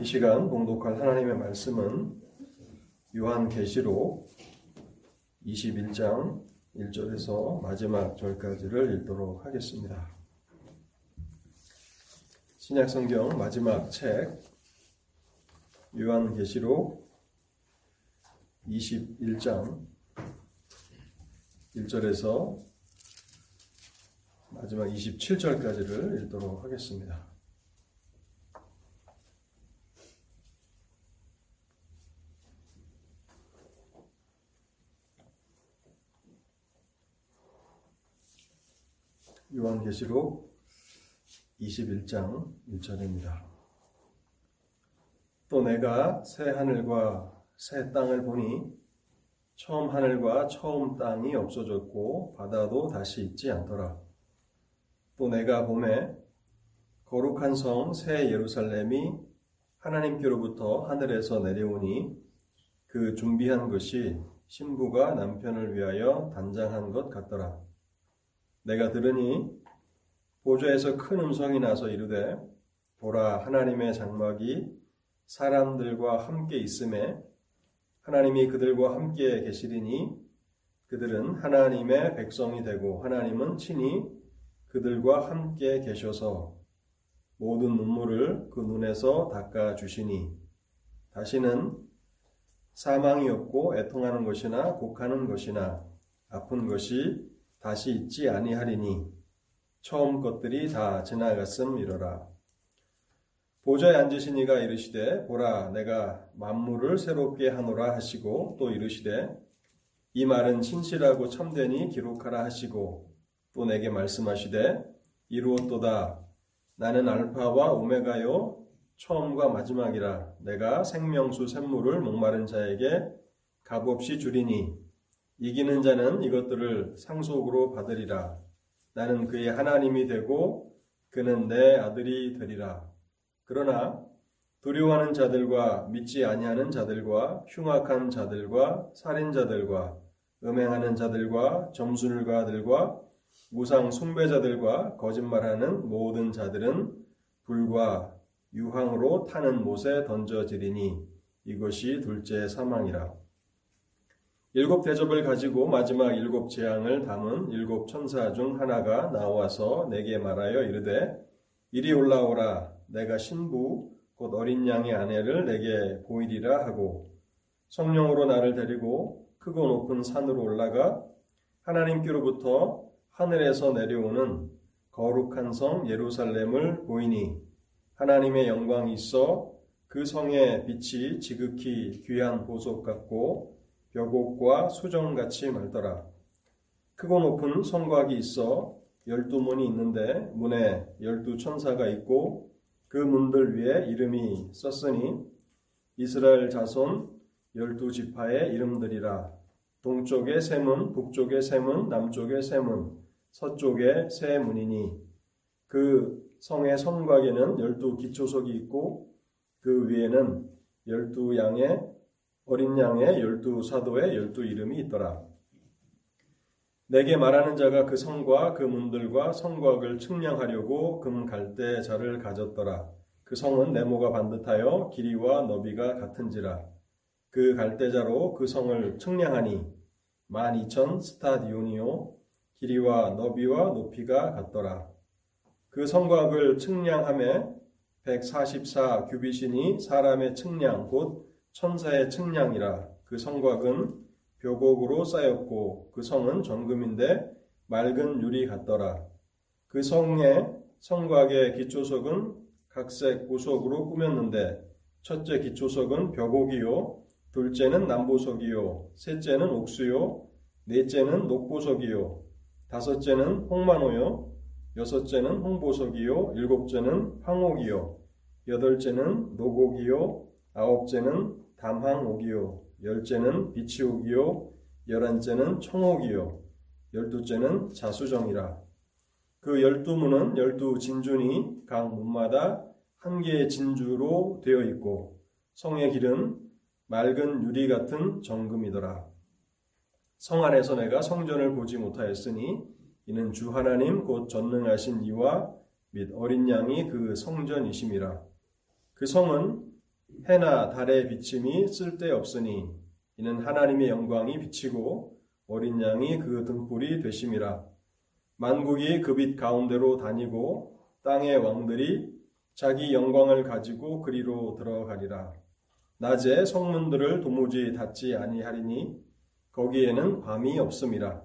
이 시간 봉독할 하나님의 말씀은 요한계시록 21장 1절에서 마지막 절까지를 읽도록 하겠습니다. 신약성경 마지막 책 요한계시록 21장 1절에서 마지막 27절까지를 읽도록 하겠습니다. 요한계시록 21장 1절입니다. 또 내가 새 하늘과 새 땅을 보니 처음 하늘과 처음 땅이 없어졌고 바다도 다시 있지 않더라. 또 내가 봄에 거룩한 성 새 예루살렘이 하나님께로부터 하늘에서 내려오니 그 준비한 것이 신부가 남편을 위하여 단장한 것 같더라. 내가 들으니 보좌에서 큰 음성이 나서 이르되 보라 하나님의 장막이 사람들과 함께 있음에 하나님이 그들과 함께 계시리니 그들은 하나님의 백성이 되고 하나님은 친히 그들과 함께 계셔서 모든 눈물을 그 눈에서 닦아 주시니 다시는 사망이 없고 애통하는 것이나 곡하는 것이나 아픈 것이 다시 있지 아니하리니 처음 것들이 다 지나갔음이러라. 보좌에 앉으신 이가 이르시되 보라 내가 만물을 새롭게 하노라 하시고 또 이르시되 이 말은 진실하고 참되니 기록하라 하시고 또 내게 말씀하시되 이루었도다 나는 알파와 오메가요 처음과 마지막이라 내가 생명수 샘물을 목마른 자에게 값없이 주리니 이기는 자는 이것들을 상속으로 받으리라. 나는 그의 하나님이 되고 그는 내 아들이 되리라. 그러나 두려워하는 자들과 믿지 아니하는 자들과 흉악한 자들과 살인자들과 음행하는 자들과 점술가들과 무상 숭배자들과 거짓말하는 모든 자들은 불과 유황으로 타는 못에 던져지리니 이것이 둘째 사망이라. 일곱 대접을 가지고 마지막 일곱 재앙을 담은 일곱 천사 중 하나가 나와서 내게 말하여 이르되 이리 올라오라. 내가 신부 곧 어린 양의 아내를 내게 보이리라 하고 성령으로 나를 데리고 크고 높은 산으로 올라가 하나님께로부터 하늘에서 내려오는 거룩한 성 예루살렘을 보이니 하나님의 영광이 있어 그 성의 빛이 지극히 귀한 보석 같고 벽옥과 수정같이 말더라. 크고 높은 성곽이 있어 열두 문이 있는데 문에 열두 천사가 있고 그 문들 위에 이름이 썼으니 이스라엘 자손 열두 지파의 이름들이라 동쪽의 세 문, 북쪽의 세 문, 남쪽의 세 문, 서쪽의 세 문이니 그 성의 성곽에는 열두 기초석이 있고 그 위에는 열두 양의 어린 양의 열두 사도의 열두 이름이 있더라. 내게 말하는 자가 그 성과 그 문들과 성곽을 측량하려고 금 갈대 자를 가졌더라. 그 성은 네모가 반듯하여 길이와 너비가 같은지라. 그 갈대자로 그 성을 측량하니 만 이천 스타디오니오 길이와 너비와 높이가 같더라. 그 성곽을 측량함에 144 규빗이니 사람의 측량 곧 천사의 측량이라 그 성곽은 벽옥으로 쌓였고 그 성은 정금인데 맑은 유리 같더라. 그 성의 성곽의 기초석은 각색 구석으로 꾸몄는데 첫째 기초석은 벽옥이요 둘째는 남보석이요 셋째는 옥수요 넷째는 녹보석이요 다섯째는 홍만호요 여섯째는 홍보석이요 일곱째는 황옥이요 여덟째는 노곡이요 아홉째는 담항옥이요 열째는 비치옥이요 열한째는 청옥이요 열두째는 자수정이라 그 열두 문은 열두 진준이 각 문마다 한 개의 진주로 되어 있고 성의 길은 맑은 유리 같은 정금이더라. 성 안에서 내가 성전을 보지 못하였으니 이는 주 하나님 곧 전능하신 이와 및 어린 양이 그 성전이심이라. 그 성은 해나 달의 비침이 쓸데없으니 이는 하나님의 영광이 비치고 어린 양이 그 등불이 되심이라. 만국이 그 빛 가운데로 다니고 땅의 왕들이 자기 영광을 가지고 그리로 들어가리라. 낮에 성문들을 도무지 닫지 아니하리니 거기에는 밤이 없음이라.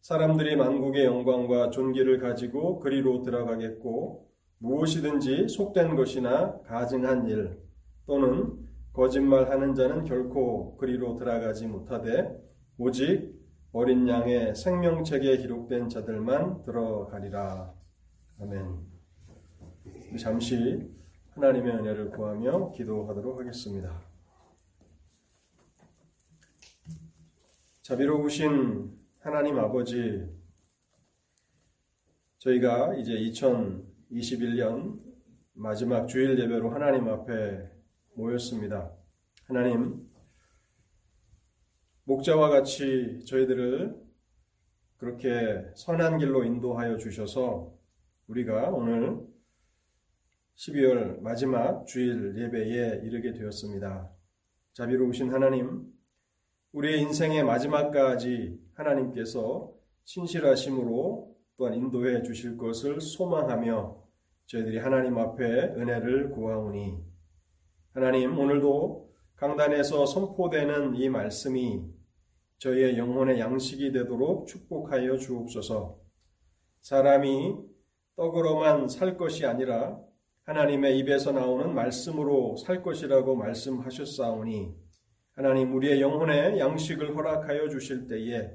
사람들이 만국의 영광과 존귀를 가지고 그리로 들어가겠고 무엇이든지 속된 것이나 가증한 일 또는 거짓말하는 자는 결코 그리로 들어가지 못하되 오직 어린 양의 생명책에 기록된 자들만 들어가리라. 아멘. 잠시 하나님의 은혜를 구하며 기도하도록 하겠습니다. 자비로우신 하나님 아버지, 저희가 이제 2021년 마지막 주일 예배로 하나님 앞에 모였습니다. 하나님, 목자와 같이 저희들을 그렇게 선한 길로 인도하여 주셔서 우리가 오늘 12월 마지막 주일 예배에 이르게 되었습니다. 자비로우신 하나님, 우리의 인생의 마지막까지 하나님께서 신실하심으로 또한 인도해 주실 것을 소망하며 저희들이 하나님 앞에 은혜를 구하오니 하나님 오늘도 강단에서 선포되는 이 말씀이 저희의 영혼의 양식이 되도록 축복하여 주옵소서. 사람이 떡으로만 살 것이 아니라 하나님의 입에서 나오는 말씀으로 살 것이라고 말씀하셨사오니 하나님 우리의 영혼의 양식을 허락하여 주실 때에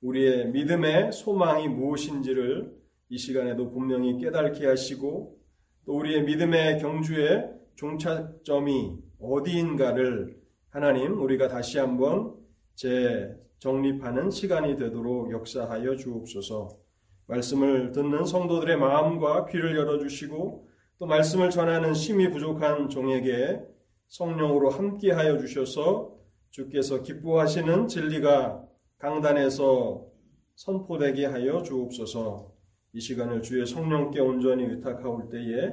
우리의 믿음의 소망이 무엇인지를 이 시간에도 분명히 깨닫게 하시고 또 우리의 믿음의 경주의 종착점이 어디인가를 하나님 우리가 다시 한번 재정립하는 시간이 되도록 역사하여 주옵소서. 말씀을 듣는 성도들의 마음과 귀를 열어주시고 또 말씀을 전하는 심히 부족한 종에게 성령으로 함께하여 주셔서 주께서 기뻐하시는 진리가 강단에서 선포되게 하여 주옵소서. 이 시간을 주의 성령께 온전히 의탁하올 때에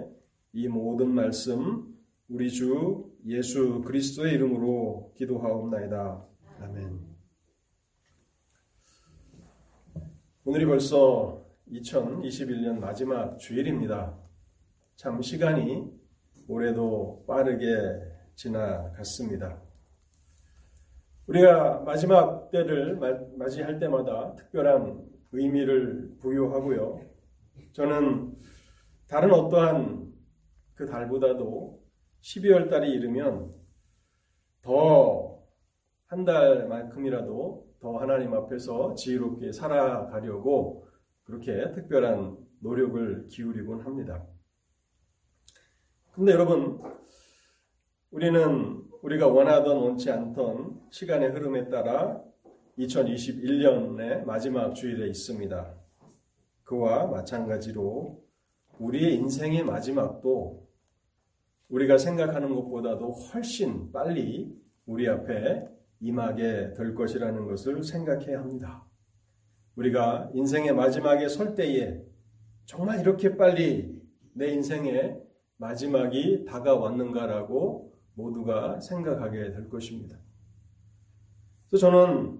이 모든 말씀 우리 주 예수 그리스도의 이름으로 기도하옵나이다. 아멘. 오늘이 벌써 2021년 마지막 주일입니다. 참 시간이 올해도 빠르게 지나갔습니다. 우리가 마지막 때를 맞이할 때마다 특별한 의미를 부여하고요. 저는 다른 어떠한 그 달보다도 12월 달이 이르면 더 한 달만큼이라도 더 하나님 앞에서 지혜롭게 살아가려고 그렇게 특별한 노력을 기울이곤 합니다. 근데 여러분, 우리는 우리가 원하던 원치 않던 시간의 흐름에 따라 2021년의 마지막 주일에 있습니다. 그와 마찬가지로 우리의 인생의 마지막도 우리가 생각하는 것보다도 훨씬 빨리 우리 앞에 임하게 될 것이라는 것을 생각해야 합니다. 우리가 인생의 마지막에 설 때에 정말 이렇게 빨리 내 인생의 마지막이 다가왔는가라고 모두가 생각하게 될 것입니다. 그래서 저는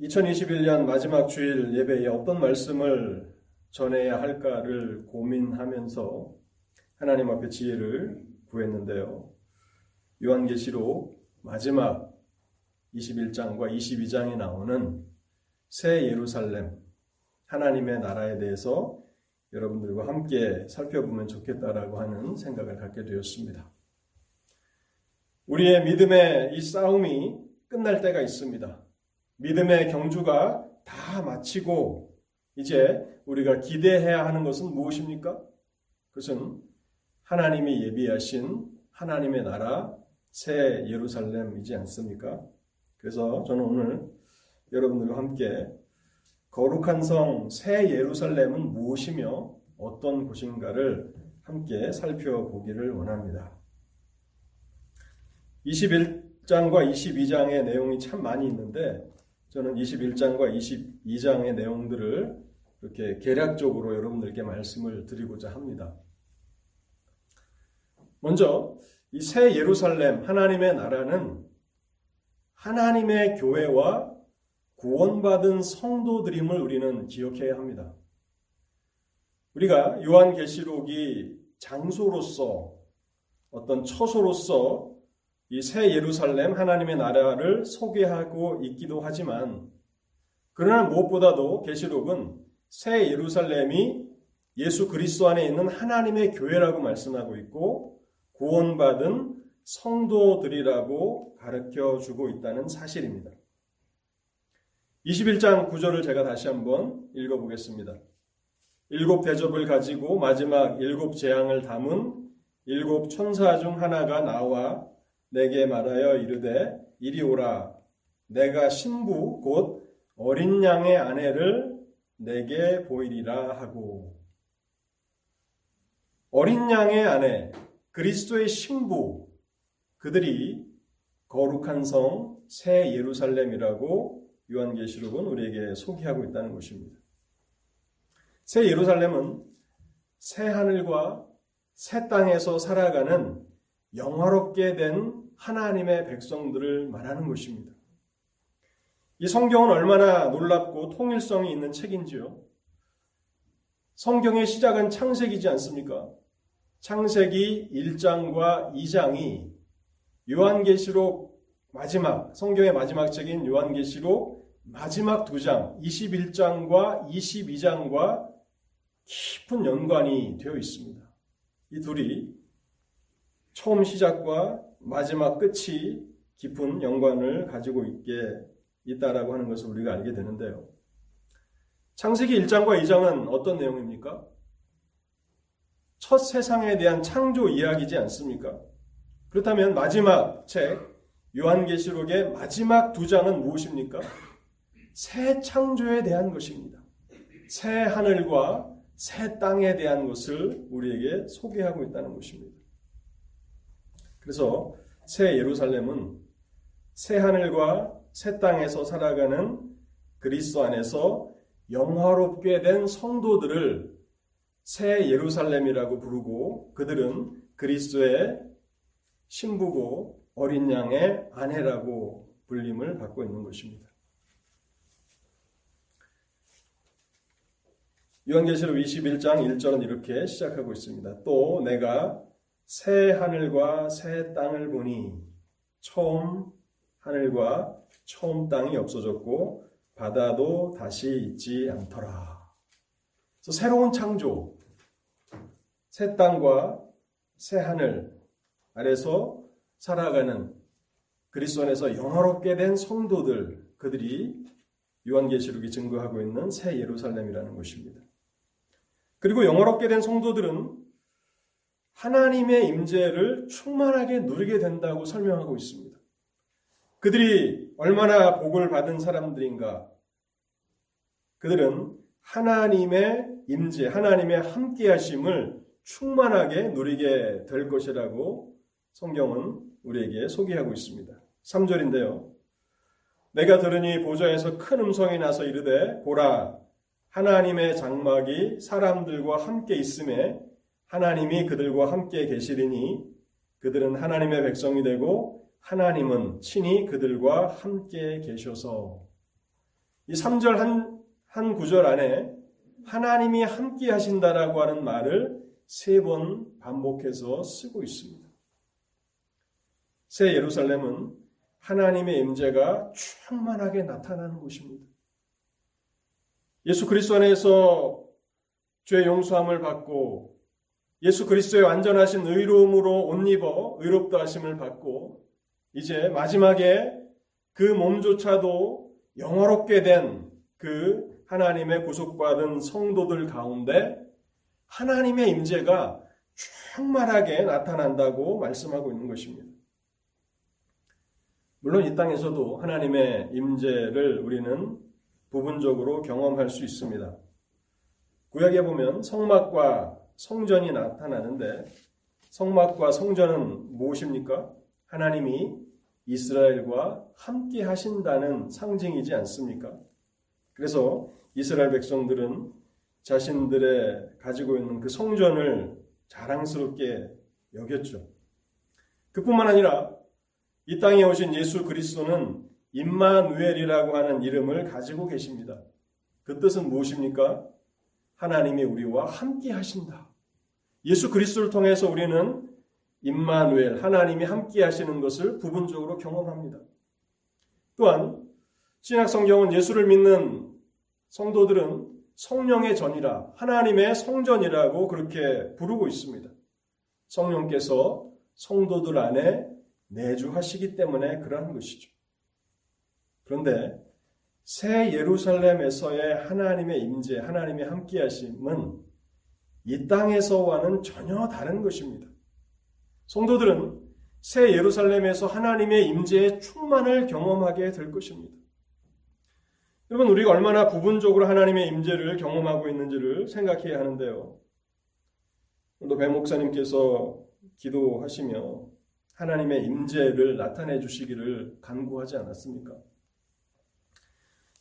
2021년 마지막 주일 예배에 어떤 말씀을 전해야 할까를 고민하면서 하나님 앞에 지혜를 구했는데요. 요한계시록 마지막 21장과 22장에 나오는 새 예루살렘, 하나님의 나라에 대해서 여러분들과 함께 살펴보면 좋겠다라고 하는 생각을 갖게 되었습니다. 우리의 믿음의 이 싸움이 끝날 때가 있습니다. 믿음의 경주가 다 마치고 이제 우리가 기대해야 하는 것은 무엇입니까? 그것은 하나님이 예비하신 하나님의 나라 새 예루살렘이지 않습니까? 그래서 저는 오늘 여러분들과 함께 거룩한 성 새 예루살렘은 무엇이며 어떤 곳인가를 함께 살펴보기를 원합니다. 21장과 22장의 내용이 참 많이 있는데 저는 21장과 22장의 내용들을 이렇게 계략적으로 여러분들께 말씀을 드리고자 합니다. 먼저 이 새 예루살렘 하나님의 나라는 하나님의 교회와 구원받은 성도들임을 우리는 기억해야 합니다. 우리가 요한계시록이 장소로서 어떤 처소로서 이 새 예루살렘 하나님의 나라를 소개하고 있기도 하지만 그러나 무엇보다도 계시록은 새 예루살렘이 예수 그리스도 안에 있는 하나님의 교회라고 말씀하고 있고 구원받은 성도들이라고 가르쳐 주고 있다는 사실입니다. 21장 9절을 제가 다시 한번 읽어 보겠습니다. 일곱 대접을 가지고 마지막 일곱 재앙을 담은 일곱 천사 중 하나가 나와 내게 말하여 이르되 이리 오라 내가 신부 곧 어린 양의 아내를 내게 보이리라 하고 어린 양의 아내 그리스도의 신부 그들이 거룩한 성 새 예루살렘이라고 요한계시록은 우리에게 소개하고 있다는 것입니다. 새 예루살렘은 새 하늘과 새 땅에서 살아가는 영화롭게 된 하나님의 백성들을 말하는 것입니다. 이 성경은 얼마나 놀랍고 통일성이 있는 책인지요. 성경의 시작은 창세기지 않습니까? 창세기 1장과 2장이 요한계시록 마지막, 성경의 마지막 책인 요한계시록 마지막 두 장, 21장과 22장과 깊은 연관이 되어 있습니다. 이 둘이 처음 시작과 마지막 끝이 깊은 연관을 가지고 있게 있다라고 하는 것을 우리가 알게 되는데요. 창세기 1장과 2장은 어떤 내용입니까? 첫 세상에 대한 창조 이야기지 않습니까? 그렇다면 마지막 책 요한계시록의 마지막 두 장은 무엇입니까? 새 창조에 대한 것입니다. 새 하늘과 새 땅에 대한 것을 우리에게 소개하고 있다는 것입니다. 그래서 새 예루살렘은 새 하늘과 새 땅에서 살아가는 그리스도 안에서 영화롭게 된 성도들을 새 예루살렘이라고 부르고 그들은 그리스도의 신부고 어린 양의 아내라고 불림을 받고 있는 것입니다. 요한계시록 21장 1절은 이렇게 시작하고 있습니다. 또 내가 새 하늘과 새 땅을 보니 처음 하늘과 처음 땅이 없어졌고 바다도 다시 있지 않더라. 그래서 새로운 창조, 새 땅과 새 하늘 아래서 살아가는 그리스도 안에서 영화롭게 된 성도들 그들이 요한계시록이 증거하고 있는 새 예루살렘이라는 것입니다. 그리고 영화롭게 된 성도들은 하나님의 임재를 충만하게 누리게 된다고 설명하고 있습니다. 그들이 얼마나 복을 받은 사람들인가? 그들은 하나님의 임재, 하나님의 함께하심을 충만하게 누리게 될 것이라고 성경은 우리에게 소개하고 있습니다. 3절인데요. 내가 들으니 보좌에서 큰 음성이 나서 이르되 보라 하나님의 장막이 사람들과 함께 있음에 하나님이 그들과 함께 계시리니 그들은 하나님의 백성이 되고 하나님은 친히 그들과 함께 계셔서 이 3절 한, 한 구절 안에 하나님이 함께 하신다라고 하는 말을 세 번 반복해서 쓰고 있습니다. 새 예루살렘은 하나님의 임재가 충만하게 나타나는 곳입니다. 예수 그리스도 안에서 죄 용서함을 받고 예수 그리스도의 완전하신 의로움으로 옷 입어 의롭다 하심을 받고 이제 마지막에 그 몸조차도 영화롭게 된 그 하나님의 구속받은 성도들 가운데 하나님의 임재가 충만하게 나타난다고 말씀하고 있는 것입니다. 물론 이 땅에서도 하나님의 임재를 우리는 부분적으로 경험할 수 있습니다. 구약에 보면 성막과 성전이 나타나는데 성막과 성전은 무엇입니까? 하나님이 이스라엘과 함께 하신다는 상징이지 않습니까? 그래서 이스라엘 백성들은 자신들의 가지고 있는 그 성전을 자랑스럽게 여겼죠. 그뿐만 아니라 이 땅에 오신 예수 그리스도는 임마누엘이라고 하는 이름을 가지고 계십니다. 그 뜻은 무엇입니까? 하나님이 우리와 함께 하신다. 예수 그리스도를 통해서 우리는 임마누엘 하나님이 함께 하시는 것을 부분적으로 경험합니다. 또한 신약 성경은 예수를 믿는 성도들은 성령의 전이라 하나님의 성전이라고 그렇게 부르고 있습니다. 성령께서 성도들 안에 내주하시기 때문에 그러한 것이죠. 그런데 새 예루살렘에서의 하나님의 임재, 하나님의 함께하심은 이 땅에서와는 전혀 다른 것입니다. 성도들은 새 예루살렘에서 하나님의 임재의 충만을 경험하게 될 것입니다. 여러분 우리가 얼마나 부분적으로 하나님의 임재를 경험하고 있는지를 생각해야 하는데요. 또 배 목사님께서 기도하시며 하나님의 임재를 나타내 주시기를 간구하지 않았습니까?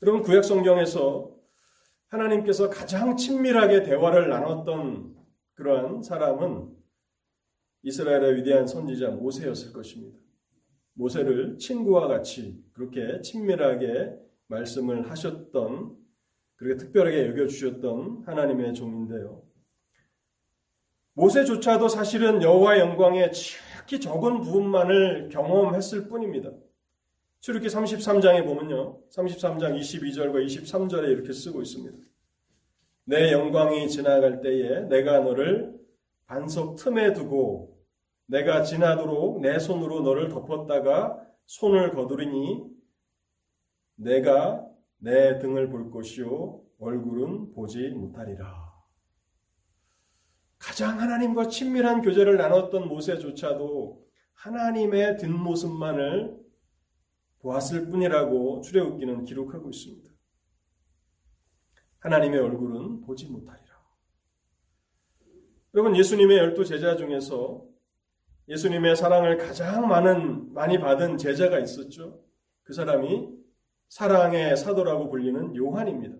여러분 구약 성경에서 하나님께서 가장 친밀하게 대화를 나눴던 그러한 사람은 이스라엘의 위대한 선지자 모세였을 것입니다. 모세를 친구와 같이 그렇게 친밀하게 말씀을 하셨던 그렇게 특별하게 여겨주셨던 하나님의 종인데요. 모세조차도 사실은 여호와 영광의 지극히 적은 부분만을 경험했을 뿐입니다. 출애기 33장에 보면요. 33장 22절과 23절에 이렇게 쓰고 있습니다. 내 영광이 지나갈 때에 내가 너를 반석 틈에 두고 내가 지나도록 내 손으로 너를 덮었다가 손을 거두리니 내가 내 등을 볼 것이요 얼굴은 보지 못하리라. 가장 하나님과 친밀한 교제를 나눴던 모세조차도 하나님의 뒷모습만을 보았을 뿐이라고 출애굽기는 기록하고 있습니다. 하나님의 얼굴은 보지 못하리라. 여러분 예수님의 열두 제자 중에서 예수님의 사랑을 가장 많은 많이 받은 제자가 있었죠. 그 사람이 사랑의 사도라고 불리는 요한입니다.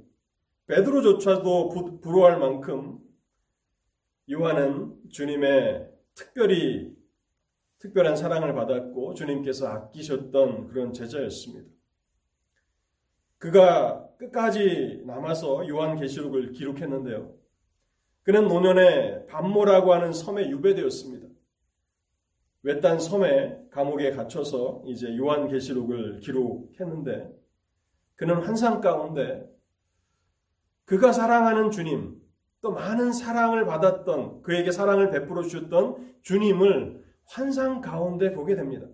베드로조차도 부러워할 만큼 요한은 주님의 특별히 특별한 사랑을 받았고 주님께서 아끼셨던 그런 제자였습니다. 그가 끝까지 남아서 요한계시록을 기록했는데요. 그는 노년에 반모라고 하는 섬에 유배되었습니다. 외딴 섬에 감옥에 갇혀서 이제 요한계시록을 기록했는데 그는 환상 가운데 그가 사랑하는 주님, 또 많은 사랑을 받았던 그에게 사랑을 베풀어 주셨던 주님을 환상 가운데 보게 됩니다.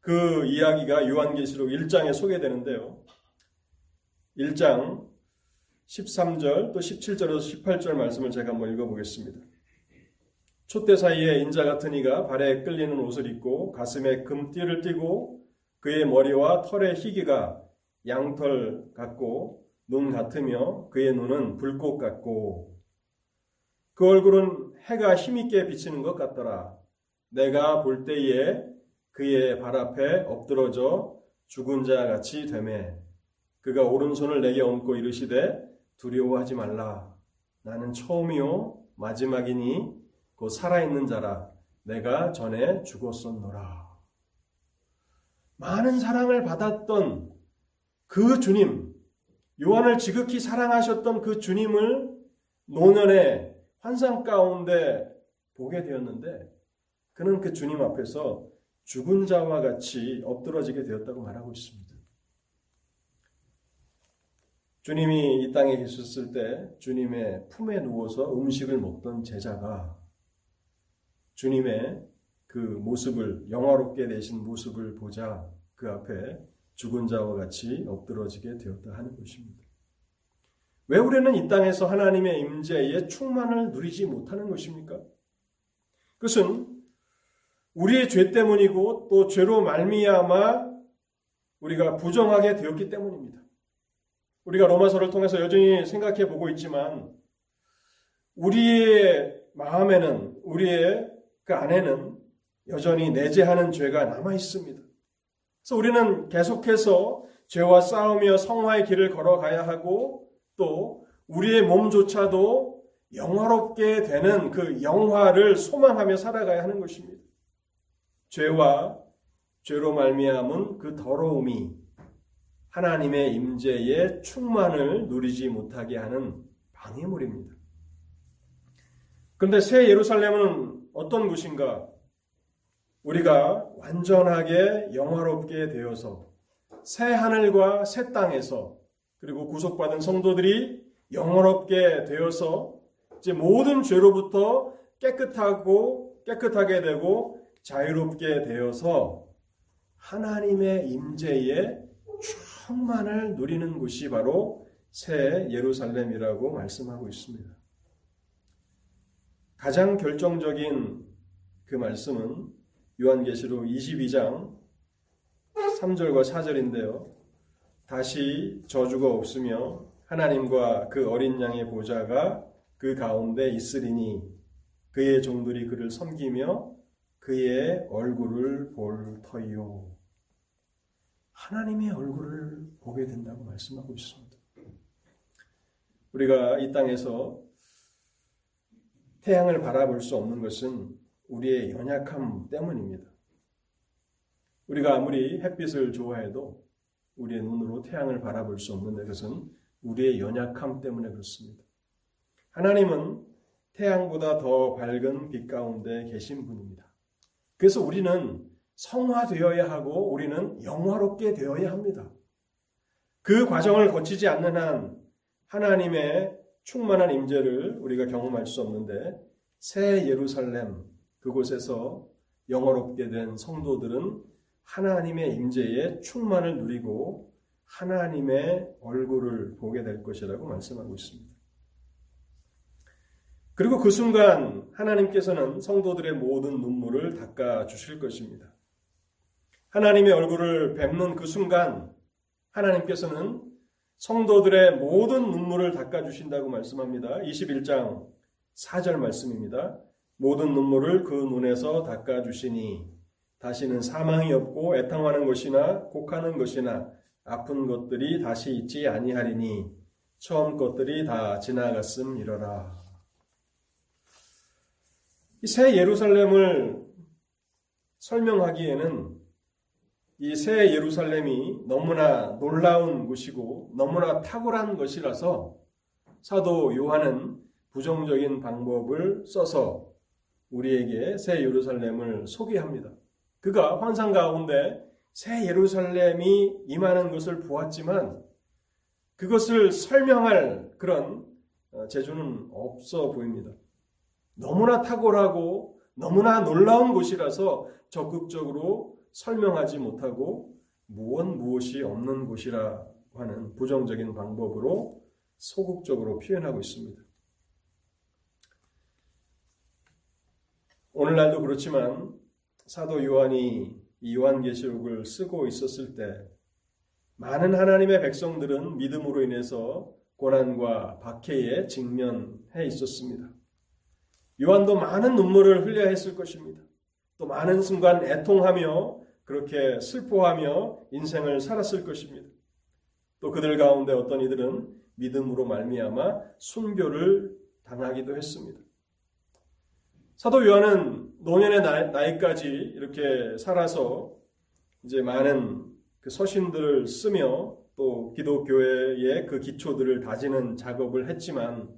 그 이야기가 요한계시록 1장에 소개되는데요. 1장 13절 또 17절에서 18절 말씀을 제가 한번 읽어보겠습니다. 촛대 사이에 인자 같은 이가 발에 끌리는 옷을 입고 가슴에 금띠를 띠고 그의 머리와 털의 희기가 양털 같고 눈 같으며 그의 눈은 불꽃 같고 그 얼굴은 해가 힘있게 비치는 것 같더라. 내가 볼 때에 그의 발 앞에 엎드러져 죽은 자 같이 되매 그가 오른손을 내게 얹고 이르시되 두려워하지 말라. 나는 처음이요 마지막이니 곧 살아있는 자라. 내가 전에 죽었었노라. 많은 사랑을 받았던 그 주님, 요한을 지극히 사랑하셨던 그 주님을 노년의 환상 가운데 보게 되었는데 그는 그 주님 앞에서 죽은 자와 같이 엎드러지게 되었다고 말하고 있습니다. 주님이 이 땅에 계셨을 때 주님의 품에 누워서 음식을 먹던 제자가 주님의 그 모습을 영화롭게 내신 모습을 보자 그 앞에 죽은 자와 같이 엎드러지게 되었다 하는 것입니다. 왜 우리는 이 땅에서 하나님의 임재의 충만을 누리지 못하는 것입니까? 그것은 우리의 죄 때문이고 또 죄로 말미암아 우리가 부정하게 되었기 때문입니다. 우리가 로마서를 통해서 여전히 생각해 보고 있지만 우리의 마음에는 우리의 그 안에는 여전히 내재하는 죄가 남아 있습니다. 그래서 우리는 계속해서 죄와 싸우며 성화의 길을 걸어가야 하고 또 우리의 몸조차도 영화롭게 되는 그 영화를 소망하며 살아가야 하는 것입니다. 죄와 죄로 말미암은 그 더러움이 하나님의 임재의 충만을 누리지 못하게 하는 방해물입니다. 그런데 새 예루살렘은 어떤 곳인가? 우리가 완전하게 영화롭게 되어서 새 하늘과 새 땅에서 그리고 구속받은 성도들이 영원롭게 되어서 이제 모든 죄로부터 깨끗하고 깨끗하게 되고 자유롭게 되어서 하나님의 임재의 충만을 누리는 곳이 바로 새 예루살렘이라고 말씀하고 있습니다. 가장 결정적인 그 말씀은 요한계시록 22장 3절과 4절인데요. 다시 저주가 없으며 하나님과 그 어린 양의 보좌가 그 가운데 있으리니 그의 종들이 그를 섬기며 그의 얼굴을 볼 터이요. 하나님의 얼굴을 보게 된다고 말씀하고 있습니다. 우리가 이 땅에서 태양을 바라볼 수 없는 것은 우리의 연약함 때문입니다. 우리가 아무리 햇빛을 좋아해도 우리의 눈으로 태양을 바라볼 수 없는 것은 우리의 연약함 때문에 그렇습니다. 하나님은 태양보다 더 밝은 빛 가운데 계신 분입니다. 그래서 우리는 성화되어야 하고 우리는 영화롭게 되어야 합니다. 그 과정을 거치지 않는 한 하나님의 충만한 임재를 우리가 경험할 수 없는데 새 예루살렘 그곳에서 영화롭게 된 성도들은 하나님의 임재의 충만을 누리고 하나님의 얼굴을 보게 될 것이라고 말씀하고 있습니다. 그리고 그 순간 하나님께서는 성도들의 모든 눈물을 닦아 주실 것입니다. 하나님의 얼굴을 뵙는 그 순간 하나님께서는 성도들의 모든 눈물을 닦아 주신다고 말씀합니다. 21장 4절 말씀입니다. 모든 눈물을 그 눈에서 닦아 주시니 다시는 사망이 없고 애통하는 것이나 곡하는 것이나 아픈 것들이 다시 있지 아니하리니 처음 것들이 다 지나갔음 이러라. 이 새 예루살렘을 설명하기에는 이 새 예루살렘이 너무나 놀라운 곳이고 너무나 탁월한 것이라서 사도 요한은 부정적인 방법을 써서 우리에게 새 예루살렘을 소개합니다. 그가 환상 가운데 새 예루살렘이 임하는 것을 보았지만 그것을 설명할 그런 어, 재주는 없어 보입니다. 너무나 탁월하고 너무나 놀라운 곳이라서 적극적으로 설명하지 못하고 무엇 무엇이 없는 곳이라고 하는 부정적인 방법으로 소극적으로 표현하고 있습니다. 오늘날도 그렇지만 사도 요한이 이 요한계시록을 쓰고 있었을 때 많은 하나님의 백성들은 믿음으로 인해서 고난과 박해에 직면해 있었습니다. 요한도 많은 눈물을 흘려야 했을 것입니다. 또 많은 순간 애통하며 그렇게 슬퍼하며 인생을 살았을 것입니다. 또 그들 가운데 어떤 이들은 믿음으로 말미암아 순교를 당하기도 했습니다. 사도 요한은 노년의 나이 까지 이렇게 살아서 이제 많은 그 서신들을 쓰며 또 기독교회의 그 기초들을 다지는 작업을 했지만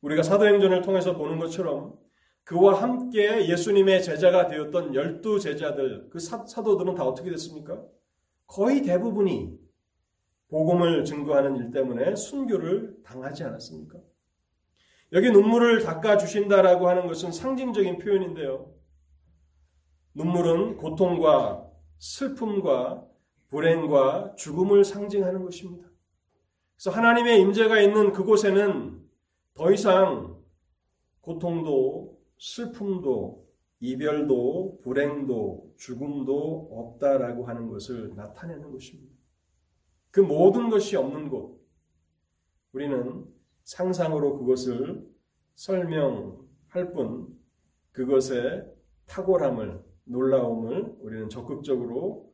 우리가 사도행전을 통해서 보는 것처럼 그와 함께 예수님의 제자가 되었던 열두 제자들, 그 사, 사도들은 다 어떻게 됐습니까? 거의 대부분이 복음을 증거하는 일 때문에 순교를 당하지 않았습니까? 여기 눈물을 닦아주신다라고 하는 것은 상징적인 표현인데요. 눈물은 고통과 슬픔과 불행과 죽음을 상징하는 것입니다. 그래서 하나님의 임재가 있는 그곳에는 더 이상 고통도 슬픔도 이별도 불행도 죽음도 없다라고 하는 것을 나타내는 것입니다. 그 모든 것이 없는 곳 우리는 상상으로 그것을 설명할 뿐 그것의 탁월함을 놀라움을 우리는 적극적으로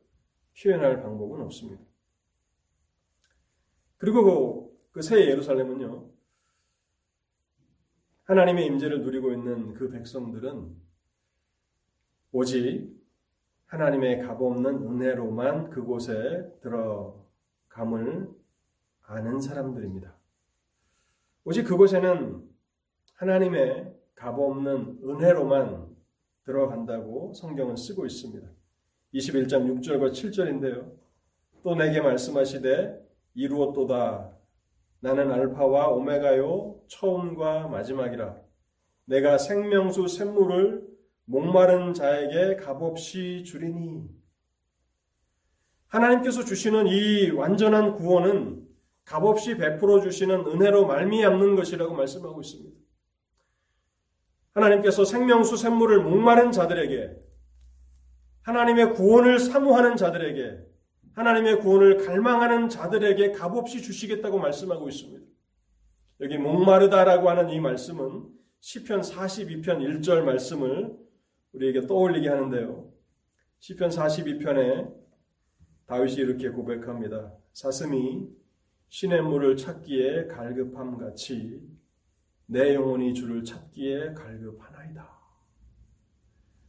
표현할 방법은 없습니다. 그리고 그새 그 예루살렘은요. 하나님의 임재를 누리고 있는 그 백성들은 오직 하나님의 값없는 은혜로만 그곳에 들어감을 아는 사람들입니다. 오직 그곳에는 하나님의 값없는 은혜로만 들어간다고 성경은 쓰고 있습니다. 21장 6절과 7절인데요. 또 내게 말씀하시되 이루었도다. 나는 알파와 오메가요 처음과 마지막이라. 내가 생명수 샘물을 목마른 자에게 값없이 주리니. 하나님께서 주시는 이 완전한 구원은 값없이 베풀어 주시는 은혜로 말미암는 것이라고 말씀하고 있습니다. 하나님께서 생명수 샘물을 목마른 자들에게 하나님의 구원을 사모하는 자들에게 하나님의 구원을 갈망하는 자들에게 값없이 주시겠다고 말씀하고 있습니다. 여기 목마르다라고 하는 이 말씀은 시편 42편 1절 말씀을 우리에게 떠올리게 하는데요. 시편 42편에 다윗이 이렇게 고백합니다. 사슴이 신의 물을 찾기에 갈급함 같이 내 영혼이 주를 찾기에 갈급하나이다.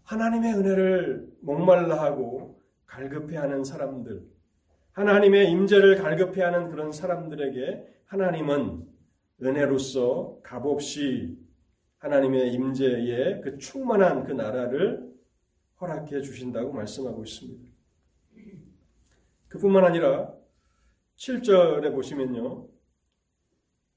하나님의 은혜를 목말라하고 갈급해하는 사람들, 하나님의 임재를 갈급해하는 그런 사람들에게 하나님은 은혜로서 값없이 하나님의 임재에 그 충만한 그 나라를 허락해 주신다고 말씀하고 있습니다. 그뿐만 아니라 7절에 보시면요.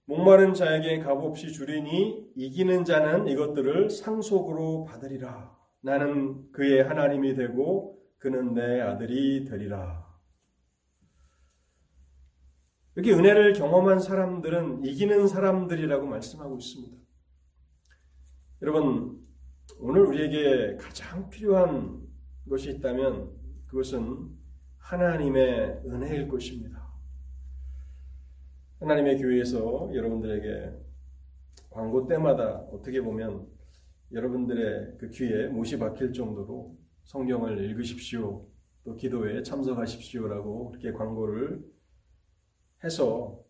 목마른 자에게 값없이 주리니 이기는 자는 이것들을 상속으로 받으리라. 나는 그의 하나님이 되고 그는 내 아들이 되리라. 여기 은혜를 경험한 사람들은 이기는 사람들이라고 말씀하고 있습니다. 여러분, 오늘 우리에게 가장 필요한 것이 있다면 그것은 하나님의 은혜일 것입니다. 하나님의 교회에서 여러분들에게 광고 때마다 어떻게 보면 여러분들의 그 귀에 못이 박힐 정도로 성경을 읽으십시오. 또 기도에 참석하십시오라고 그렇게 광고를 해서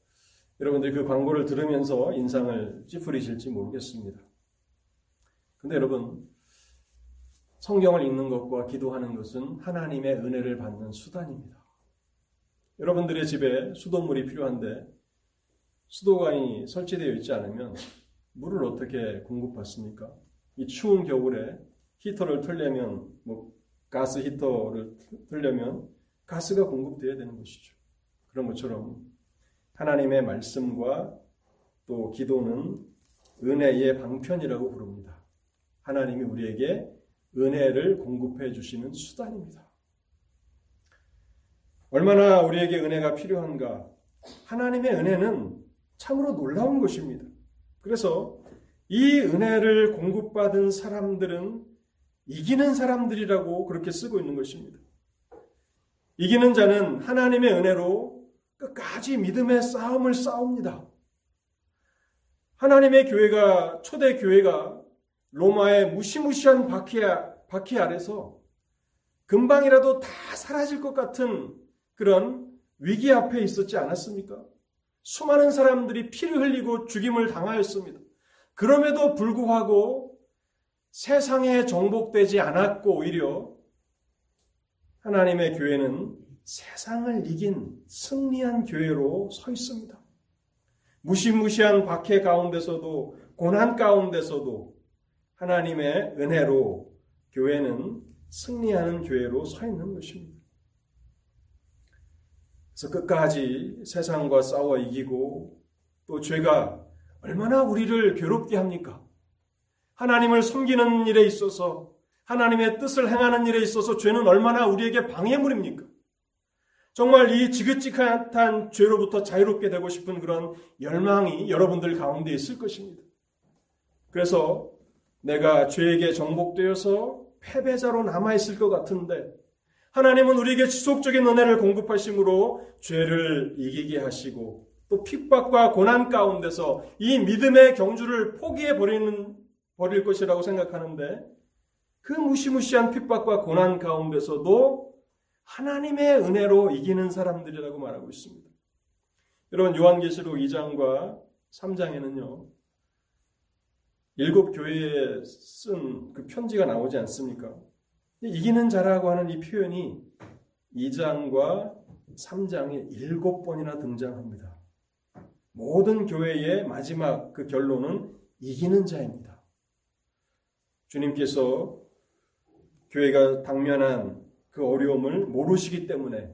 여러분들이 그 광고를 들으면서 인상을 찌푸리실지 모르겠습니다. 근데 여러분, 성경을 읽는 것과 기도하는 것은 하나님의 은혜를 받는 수단입니다. 여러분들의 집에 수돗물이 필요한데 수도관이 설치되어 있지 않으면 물을 어떻게 공급받습니까? 이 추운 겨울에 히터를 틀려면 뭐 가스 히터를 틀려면 가스가 공급되어야 되는 것이죠. 그런 것처럼 하나님의 말씀과 또 기도는 은혜의 방편이라고 부릅니다. 하나님이 우리에게 은혜를 공급해 주시는 수단입니다. 얼마나 우리에게 은혜가 필요한가? 하나님의 은혜는 참으로 놀라운 것입니다. 그래서 이 은혜를 공급받은 사람들은 이기는 사람들이라고 그렇게 쓰고 있는 것입니다. 이기는 자는 하나님의 은혜로 끝까지 믿음의 싸움을 싸웁니다. 하나님의 교회가, 초대 교회가 로마의 무시무시한 바퀴, 바퀴 아래서 금방이라도 다 사라질 것 같은 그런 위기 앞에 있었지 않았습니까? 수많은 사람들이 피를 흘리고 죽임을 당하였습니다. 그럼에도 불구하고 세상에 정복되지 않았고 오히려 하나님의 교회는 세상을 이긴 승리한 교회로 서 있습니다. 무시무시한 박해 가운데서도 고난 가운데서도 하나님의 은혜로 교회는 승리하는 교회로 서 있는 것입니다. 그래서 끝까지 세상과 싸워 이기고 또 죄가 얼마나 우리를 괴롭게 합니까? 하나님을 섬기는 일에 있어서 하나님의 뜻을 행하는 일에 있어서 죄는 얼마나 우리에게 방해물입니까? 정말 이 지긋지긋한 죄로부터 자유롭게 되고 싶은 그런 열망이 여러분들 가운데 있을 것입니다. 그래서 내가 죄에게 정복되어서 패배자로 남아있을 것 같은데 하나님은 우리에게 지속적인 은혜를 공급하심으로 죄를 이기게 하시고 또 핍박과 고난 가운데서 이 믿음의 경주를 포기해 버리는 버릴 것이라고 생각하는데 그 무시무시한 핍박과 고난 가운데서도 하나님의 은혜로 이기는 사람들이라고 말하고 있습니다. 여러분 요한계시록 2장과 3장에는요. 일곱 교회에 쓴 그 편지가 나오지 않습니까? 이기는 자라고 하는 이 표현이 2장과 3장에 일곱 번이나 등장합니다. 모든 교회의 마지막 그 결론은 이기는 자입니다. 주님께서 교회가 당면한 그 어려움을 모르시기 때문에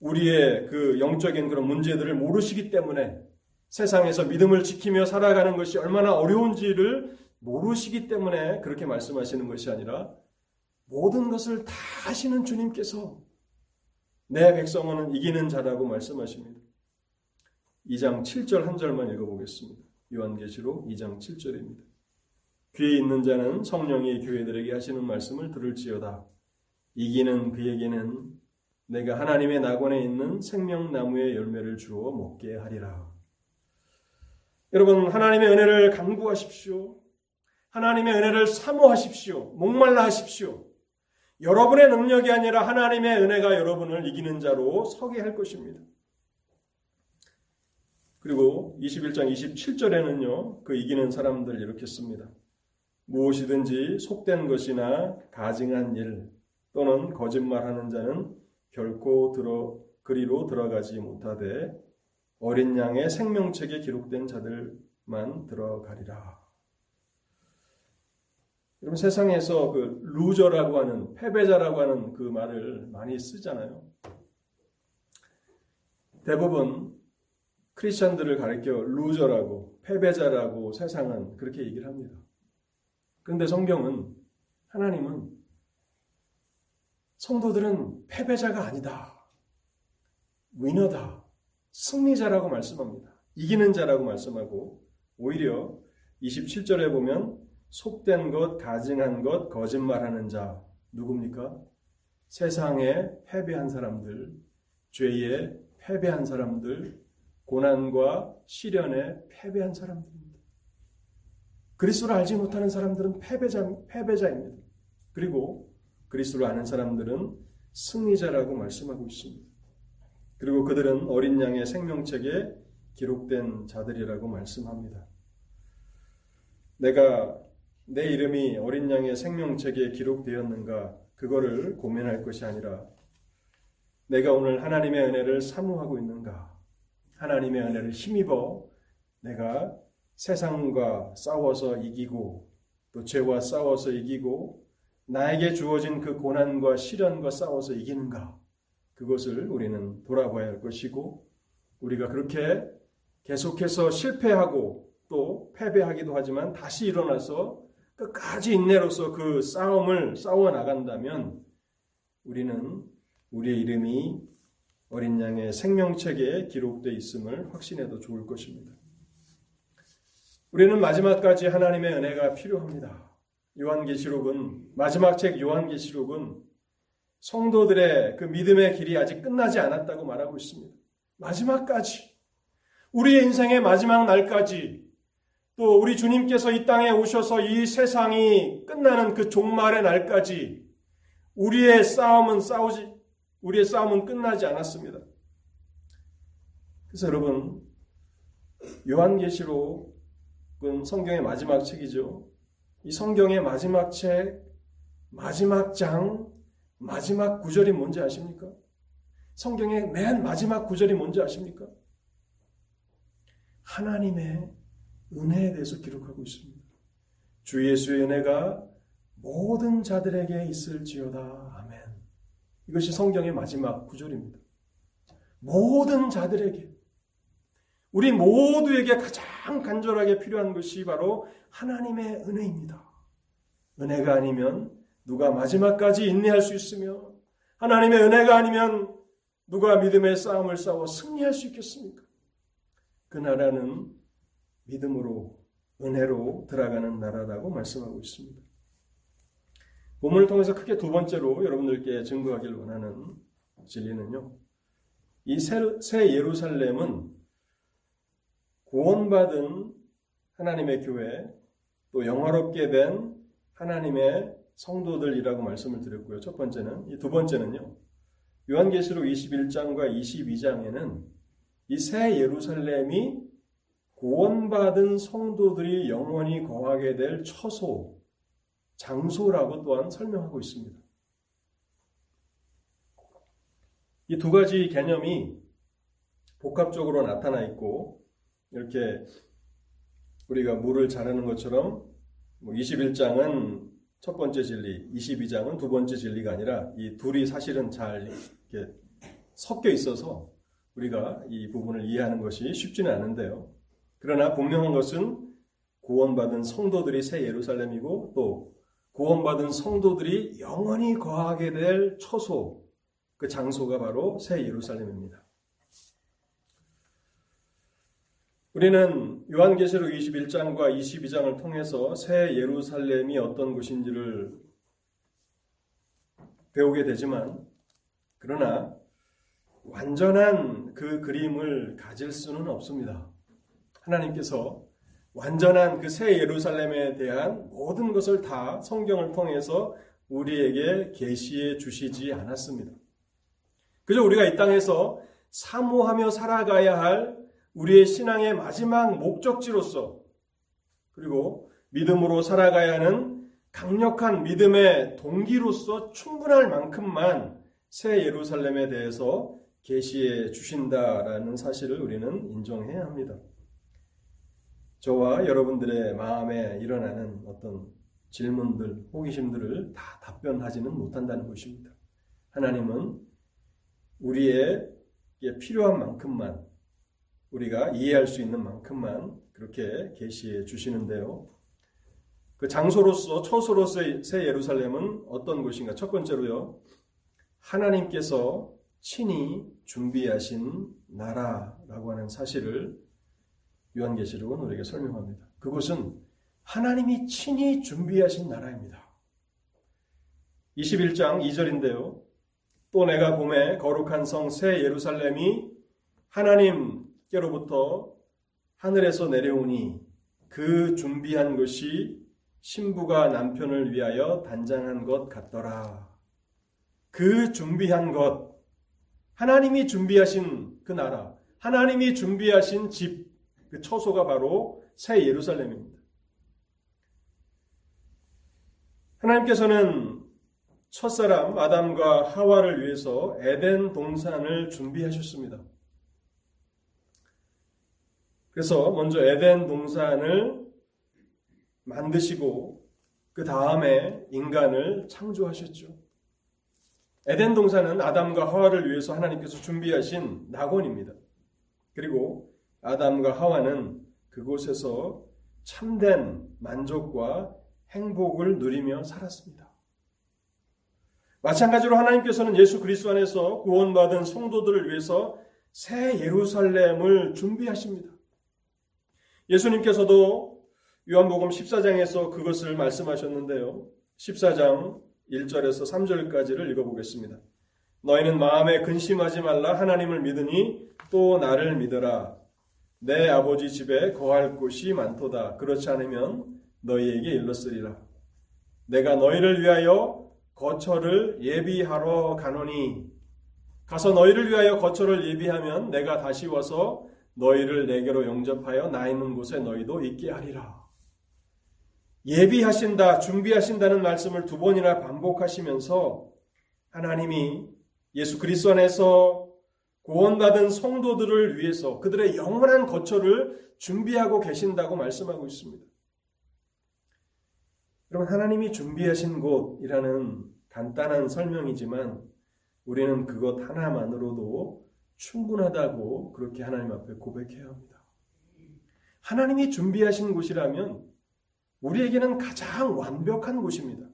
우리의 그 영적인 그런 문제들을 모르시기 때문에 세상에서 믿음을 지키며 살아가는 것이 얼마나 어려운지를 모르시기 때문에 그렇게 말씀하시는 것이 아니라 모든 것을 다 하시는 주님께서 내 백성은 이기는 자라고 말씀하십니다. 2장 7절 한 절만 읽어보겠습니다. 요한계시록 2장 7절입니다. 귀에 있는 자는 성령이 교회들에게 하시는 말씀을 들을지어다. 이기는 그에게는 내가 하나님의 낙원에 있는 생명나무의 열매를 주어 먹게 하리라. 여러분, 하나님의 은혜를 강구하십시오. 하나님의 은혜를 사모하십시오. 목말라 하십시오. 여러분의 능력이 아니라 하나님의 은혜가 여러분을 이기는 자로 서게 할 것입니다. 그리고 21장 27절에는요, 그 이기는 사람들 이렇게 씁니다. 무엇이든지 속된 것이나 가증한 일 또는 거짓말하는 자는 결코 들어 그리로 들어가지 못하되 어린 양의 생명책에 기록된 자들만 들어가리라. 여러분 세상에서 그 루저라고 하는 패배자라고 하는 그 말을 많이 쓰잖아요. 대부분 크리스천들을 가리켜 루저라고 패배자라고 세상은 그렇게 얘기를 합니다. 그런데 성경은 하나님은 성도들은 패배자가 아니다. 위너다. 승리자라고 말씀합니다. 이기는 자라고 말씀하고 오히려 27절에 보면 속된 것, 가증한 것, 거짓말하는 자 누굽니까? 세상에 패배한 사람들, 죄에 패배한 사람들, 고난과 시련에 패배한 사람들입니다. 그리스도를 알지 못하는 사람들은 패배자, 패배자입니다. 그리고 그리스도를 아는 사람들은 승리자라고 말씀하고 있습니다. 그리고 그들은 어린 양의 생명책에 기록된 자들이라고 말씀합니다. 내가 내 이름이 어린 양의 생명책에 기록되었는가 그거를 고민할 것이 아니라 내가 오늘 하나님의 은혜를 사모하고 있는가 하나님의 은혜를 힘입어 내가 세상과 싸워서 이기고 또 죄와 싸워서 이기고 나에게 주어진 그 고난과 시련과 싸워서 이기는가? 그것을 우리는 돌아봐야 할 것이고 우리가 그렇게 계속해서 실패하고 또 패배하기도 하지만 다시 일어나서 끝까지 인내로서 그 싸움을 싸워 나간다면 우리는 우리의 이름이 어린 양의 생명책에 기록되어 있음을 확신해도 좋을 것입니다. 우리는 마지막까지 하나님의 은혜가 필요합니다. 요한계시록은 마지막 책 요한계시록은 성도들의 그 믿음의 길이 아직 끝나지 않았다고 말하고 있습니다. 마지막까지 우리의 인생의 마지막 날까지 또 우리 주님께서 이 땅에 오셔서 이 세상이 끝나는 그 종말의 날까지 우리의 싸움은 싸우지 우리의 싸움은 끝나지 않았습니다. 그래서 여러분 요한계시록 그건 성경의 마지막 책이죠. 이 성경의 마지막 책, 마지막 장, 마지막 구절이 뭔지 아십니까? 성경의 맨 마지막 구절이 뭔지 아십니까? 하나님의 은혜에 대해서 기록하고 있습니다. 주 예수의 은혜가 모든 자들에게 있을지어다. 아멘. 이것이 성경의 마지막 구절입니다. 모든 자들에게 우리 모두에게 가장 간절하게 필요한 것이 바로 하나님의 은혜입니다. 은혜가 아니면 누가 마지막까지 인내할 수 있으며 하나님의 은혜가 아니면 누가 믿음의 싸움을 싸워 승리할 수 있겠습니까? 그 나라는 믿음으로 은혜로 들어가는 나라라고 말씀하고 있습니다. 본문을 통해서 크게 두 번째로 여러분들께 증거하길 원하는 진리는요. 이 새 예루살렘은 구원받은 하나님의 교회 또 영화롭게 된 하나님의 성도들이라고 말씀을 드렸고요. 첫 번째는 이 두 번째는요. 요한계시록 21장과 22장에는 이 새 예루살렘이 구원받은 성도들이 영원히 거하게 될 처소, 장소라고 또한 설명하고 있습니다. 이 두 가지 개념이 복합적으로 나타나 있고, 이렇게 우리가 물을 자르는 것처럼 뭐 21장은 첫 번째 진리, 22장은 두 번째 진리가 아니라 이 둘이 사실은 잘 이렇게 섞여 있어서 우리가 이 부분을 이해하는 것이 쉽지는 않은데요. 그러나 분명한 것은 구원받은 성도들이 새 예루살렘이고 또 구원받은 성도들이 영원히 거하게 될 처소, 그 장소가 바로 새 예루살렘입니다. 우리는 요한계시록 21장과 22장을 통해서 새 예루살렘이 어떤 곳인지를 배우게 되지만, 그러나 완전한 그 그림을 가질 수는 없습니다. 하나님께서 완전한 그 새 예루살렘에 대한 모든 것을 다 성경을 통해서 우리에게 계시해 주시지 않았습니다. 그저 우리가 이 땅에서 사모하며 살아가야 할 우리의 신앙의 마지막 목적지로서 그리고 믿음으로 살아가야 하는 강력한 믿음의 동기로서 충분할 만큼만 새 예루살렘에 대해서 계시해 주신다라는 사실을 우리는 인정해야 합니다. 저와 여러분들의 마음에 일어나는 어떤 질문들, 호기심들을 다 답변하지는 못한다는 것입니다. 하나님은 우리에게 필요한 만큼만 우리가 이해할 수 있는 만큼만 그렇게 계시해 주시는데요. 그 장소로서 처소로서의 새 예루살렘은 어떤 곳인가? 첫 번째로요. 하나님께서 친히 준비하신 나라라고 하는 사실을 요한계시록은 우리에게 설명합니다. 그곳은 하나님이 친히 준비하신 나라입니다. 21장 2절인데요. 또 내가 봄에 거룩한 성 새 예루살렘이 하나님께로부터 하늘에서 내려오니 그 준비한 것이 신부가 남편을 위하여 단장한 것 같더라. 그 준비한 것, 하나님이 준비하신 그 나라, 하나님이 준비하신 집, 그 처소가 바로 새 예루살렘입니다. 하나님께서는 첫사람 아담과 하와를 위해서 에덴 동산을 준비하셨습니다. 그래서 먼저 에덴 동산을 만드시고 그 다음에 인간을 창조하셨죠. 에덴 동산은 아담과 하와를 위해서 하나님께서 준비하신 낙원입니다. 그리고 아담과 하와는 그곳에서 참된 만족과 행복을 누리며 살았습니다. 마찬가지로 하나님께서는 예수 그리스도 안에서 구원받은 성도들을 위해서 새 예루살렘을 준비하십니다. 예수님께서도 요한복음 14장에서 그것을 말씀하셨는데요. 14장 1절에서 3절까지를 읽어보겠습니다. 너희는 마음에 근심하지 말라 하나님을 믿으니 또 나를 믿어라. 내 아버지 집에 거할 곳이 많도다. 그렇지 않으면 너희에게 일렀으리라. 내가 너희를 위하여 거처를 예비하러 가노니 가서 너희를 위하여 거처를 예비하면 내가 다시 와서 너희를 내게로 영접하여 나 있는 곳에 너희도 있게 하리라. 예비하신다, 준비하신다는 말씀을 두 번이나 반복하시면서 하나님이 예수 그리스도 안에서 구원받은 성도들을 위해서 그들의 영원한 거처를 준비하고 계신다고 말씀하고 있습니다. 여러분, 하나님이 준비하신 곳이라는 간단한 설명이지만 우리는 그것 하나만으로도 충분하다고 그렇게 하나님 앞에 고백해야 합니다. 하나님이 준비하신 곳이라면 우리에게는 가장 완벽한 곳입니다.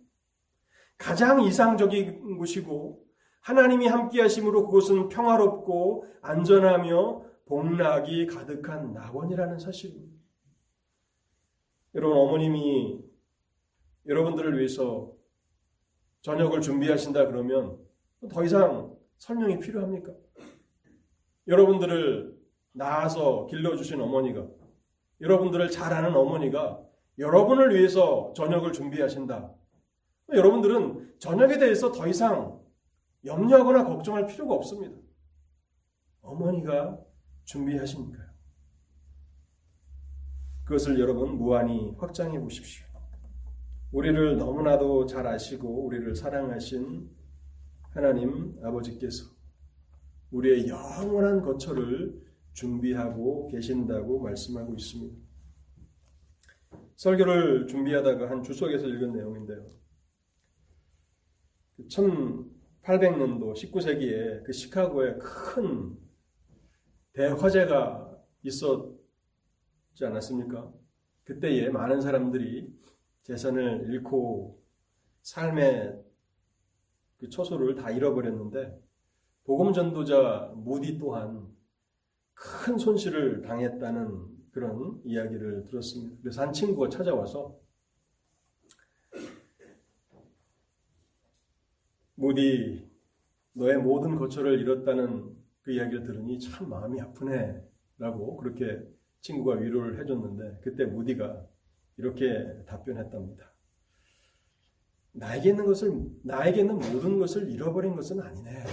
가장 이상적인 곳이고 하나님이 함께 하심으로 그곳은 평화롭고 안전하며 복락이 가득한 낙원이라는 사실입니다. 여러분 어머님이 여러분들을 위해서 저녁을 준비하신다 그러면 더 이상 설명이 필요합니까? 여러분들을 낳아서 길러주신 어머니가 여러분들을 잘 아는 어머니가 여러분을 위해서 저녁을 준비하신다. 여러분들은 저녁에 대해서 더 이상 염려하거나 걱정할 필요가 없습니다. 어머니가 준비하시니까요. 그것을 여러분 무한히 확장해 보십시오. 우리를 너무나도 잘 아시고 우리를 사랑하신 하나님 아버지께서 우리의 영원한 거처를 준비하고 계신다고 말씀하고 있습니다. 설교를 준비하다가 한 주석에서 읽은 내용인데요. 1800년도 19세기에 그 시카고에 큰 대화재가 있었지 않았습니까? 그때에 많은 사람들이 재산을 잃고 삶의 그 초소를 다 잃어버렸는데 복음 전도자 무디 또한 큰 손실을 당했다는 그런 이야기를 들었습니다. 그래서 한 친구가 찾아와서 무디 너의 모든 거처를 잃었다는 그 이야기를 들으니 참 마음이 아프네 라고 그렇게 친구가 위로를 해줬는데 그때 무디가 이렇게 답변했답니다. 나에게 있는 것을 나에게 있는 모든 것을 잃어버린 것은 아니네.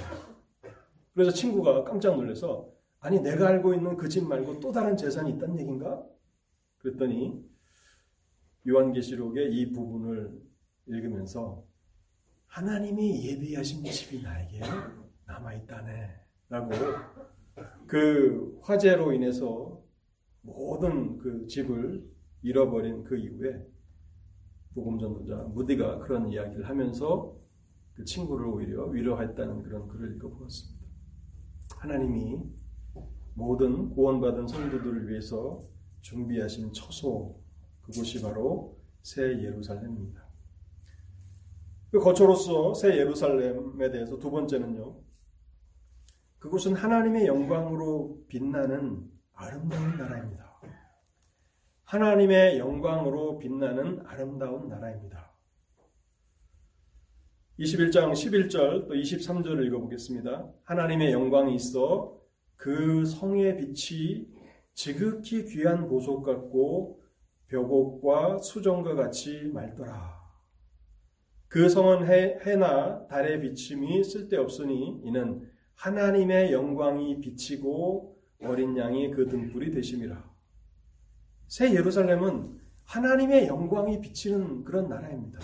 그래서 친구가 깜짝 놀라서 아니 내가 알고 있는 그 집 말고 또 다른 재산이 있다는 얘긴가? 그랬더니 요한계시록의 이 부분을 읽으면서 하나님이 예비하신 집이 나에게 남아있다네. 라고 그 화재로 인해서 모든 그 집을 잃어버린 그 이후에 복음 전도자 무디가 그런 이야기를 하면서 그 친구를 오히려 위로했다는 그런 글을 읽어보았습니다. 하나님이 모든 구원받은 성도들을 위해서 준비하신 처소 그곳이 바로 새 예루살렘입니다. 그 거처로서 새 예루살렘에 대해서 두 번째는요. 그곳은 하나님의 영광으로 빛나는 아름다운 나라입니다. 하나님의 영광으로 빛나는 아름다운 나라입니다. 21장 11절 또 23절을 읽어보겠습니다. 하나님의 영광이 있어 그 성의 빛이 지극히 귀한 보석 같고 벽옥과 수정과 같이 맑더라. 그 성은 해, 해나 달의 비침이 쓸데없으니 이는 하나님의 영광이 비치고 어린 양이 그 등불이 되심이라. 새 예루살렘은 하나님의 영광이 비치는 그런 나라입니다.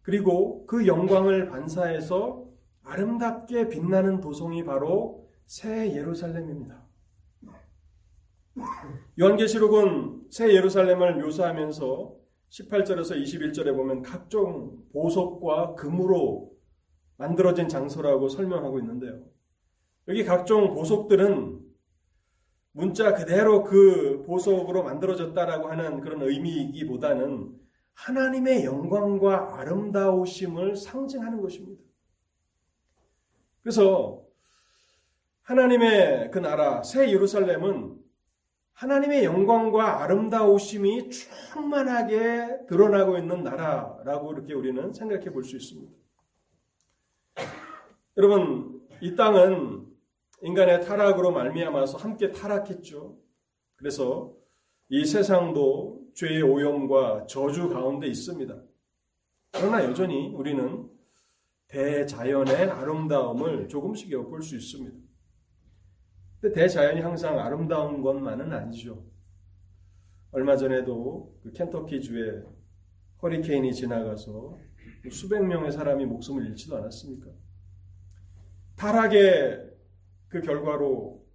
그리고 그 영광을 반사해서 아름답게 빛나는 도성이 바로 새 예루살렘입니다. 요한계시록은 새 예루살렘을 묘사하면서 18절에서 21절에 보면 각종 보석과 금으로 만들어진 장소라고 설명하고 있는데요. 여기 각종 보석들은 문자 그대로 그 보석으로 만들어졌다라고 하는 그런 의미이기보다는 하나님의 영광과 아름다우심을 상징하는 것입니다. 그래서 하나님의 그 나라 새 예루살렘은 하나님의 영광과 아름다우심이 충만하게 드러나고 있는 나라라고 이렇게 우리는 생각해 볼 수 있습니다. 여러분, 이 땅은 인간의 타락으로 말미암아서 함께 타락했죠. 그래서 이 세상도 죄의 오염과 저주 가운데 있습니다. 그러나 여전히 우리는 대자연의 아름다움을 조금씩 엿볼 수 있습니다. 근데 대자연이 항상 아름다운 것만은 아니죠. 얼마 전에도 그 켄터키 주에 허리케인이 지나가서 수백 명의 사람이 목숨을 잃지도 않았습니까? 타락의 그 결과로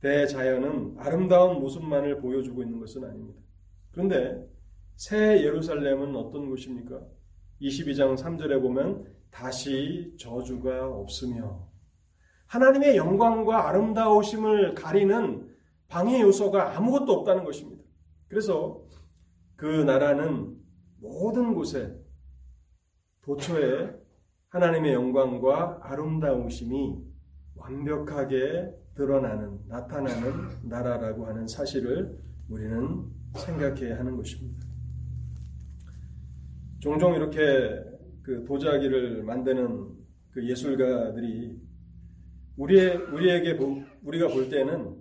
대자연은 아름다운 모습만을 보여주고 있는 것은 아닙니다. 그런데 새 예루살렘은 어떤 곳입니까? 22장 3절에 보면 다시 저주가 없으며 하나님의 영광과 아름다우심을 가리는 방해 요소가 아무것도 없다는 것입니다. 그래서 그 나라는 모든 곳에 도처에 하나님의 영광과 아름다우심이 완벽하게 드러나는, 나타나는 나라라고 하는 사실을 우리는 생각해야 하는 것입니다. 종종 이렇게 그 도자기를 만드는 그 예술가들이 우리의, 우리에게, 우리가 볼 때는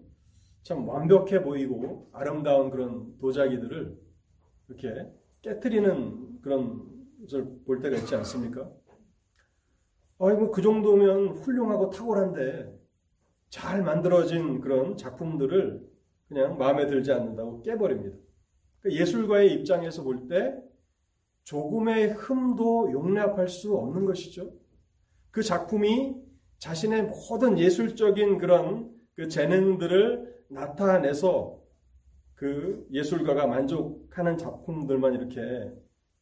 참 완벽해 보이고 아름다운 그런 도자기들을 이렇게 깨뜨리는 그런 것을 볼 때가 있지 않습니까? 아이고, 그 정도면 훌륭하고 탁월한데 잘 만들어진 그런 작품들을 그냥 마음에 들지 않는다고 깨버립니다. 그러니까 예술가의 입장에서 볼 때 조금의 흠도 용납할 수 없는 것이죠. 그 작품이 자신의 모든 예술적인 그런 그 재능들을 나타내서 그 예술가가 만족하는 작품들만 이렇게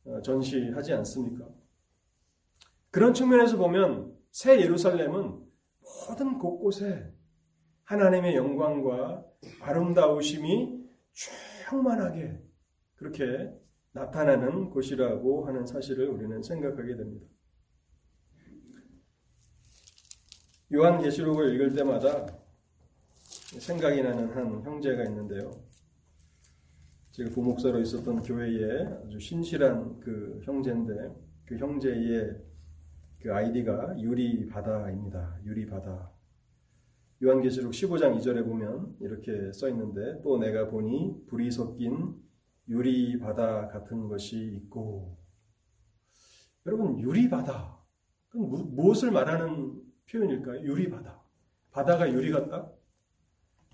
어, 전시하지 않습니까? 그런 측면에서 보면 새 예루살렘은 모든 곳곳에 하나님의 영광과 아름다우심이 충만하게 그렇게 나타나는 곳이라고 하는 사실을 우리는 생각하게 됩니다. 요한계시록을 읽을 때마다 생각이 나는 한 형제가 있는데요. 제가 부목사로 있었던 교회에 아주 신실한 그 형제인데 그 형제의 그 아이디가 유리바다입니다. 유리바다. 요한계시록 15장 2절에 보면 이렇게 써 있는데 또 내가 보니 불이 섞인 유리바다 같은 것이 있고 여러분 유리바다 그럼 무엇을 말하는 표현일까요? 유리바다. 바다가 유리 같다?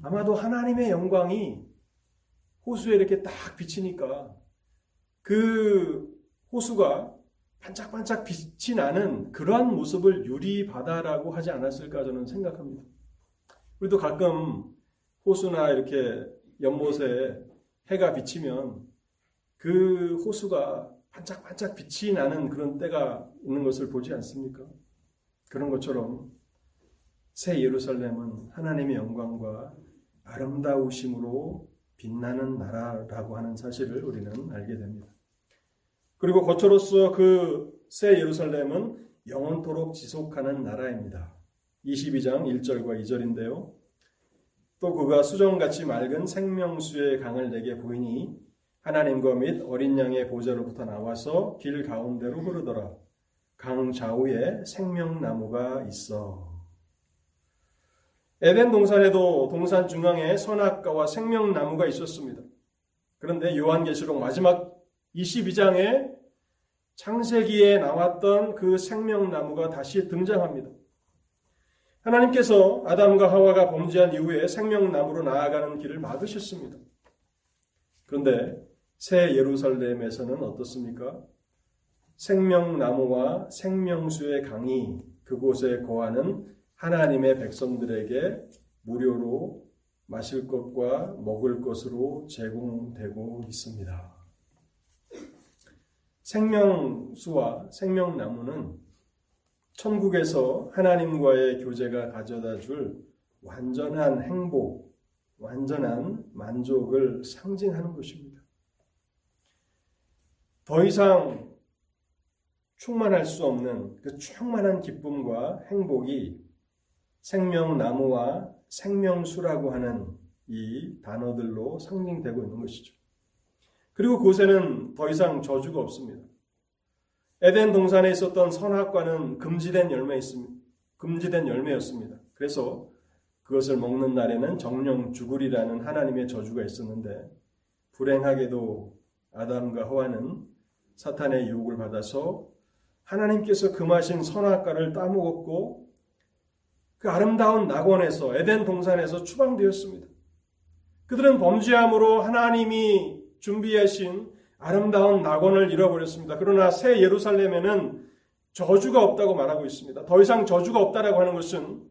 아마도 하나님의 영광이 호수에 이렇게 딱 비치니까 그 호수가 반짝반짝 빛이 나는 그러한 모습을 유리바다라고 하지 않았을까 저는 생각합니다. 우리도 가끔 호수나 이렇게 연못에 해가 비치면 그 호수가 반짝반짝 빛이 나는 그런 때가 있는 것을 보지 않습니까? 그런 것처럼 새 예루살렘은 하나님의 영광과 아름다우심으로 빛나는 나라라고 하는 사실을 우리는 알게 됩니다. 그리고 거처로서 그 새 예루살렘은 영원토록 지속하는 나라입니다. 22장 1절과 2절인데요. 또 그가 수정같이 맑은 생명수의 강을 내게 보이니 하나님과 및 어린 양의 보좌로부터 나와서 길 가운데로 흐르더라. 강 좌우에 생명나무가 있어. 에덴 동산에도 동산 중앙에 선악과와 생명나무가 있었습니다. 그런데 요한계시록 마지막 22장에 창세기에 나왔던 그 생명나무가 다시 등장합니다. 하나님께서 아담과 하와가 범죄한 이후에 생명나무로 나아가는 길을 막으셨습니다. 그런데 새 예루살렘에서는 어떻습니까? 생명나무와 생명수의 강이 그곳에 거하는 하나님의 백성들에게 무료로 마실 것과 먹을 것으로 제공되고 있습니다. 생명수와 생명나무는 천국에서 하나님과의 교제가 가져다 줄 완전한 행복, 완전한 만족을 상징하는 것입니다. 더 이상 충만할 수 없는 그 충만한 기쁨과 행복이 생명나무와 생명수라고 하는 이 단어들로 상징되고 있는 것이죠. 그리고 그곳에는 더 이상 저주가 없습니다. 에덴 동산에 있었던 선악과는 금지된 열매 있습니다. 금지된 열매였습니다. 그래서 그것을 먹는 날에는 정령 죽으리라는 하나님의 저주가 있었는데 불행하게도 아담과 하와는 사탄의 유혹을 받아서 하나님께서 금하신 선악과를 따먹었고 그 아름다운 낙원에서 에덴 동산에서 추방되었습니다. 그들은 범죄함으로 하나님이 준비하신 아름다운 낙원을 잃어버렸습니다. 그러나 새 예루살렘에는 저주가 없다고 말하고 있습니다. 더 이상 저주가 없다라고 하는 것은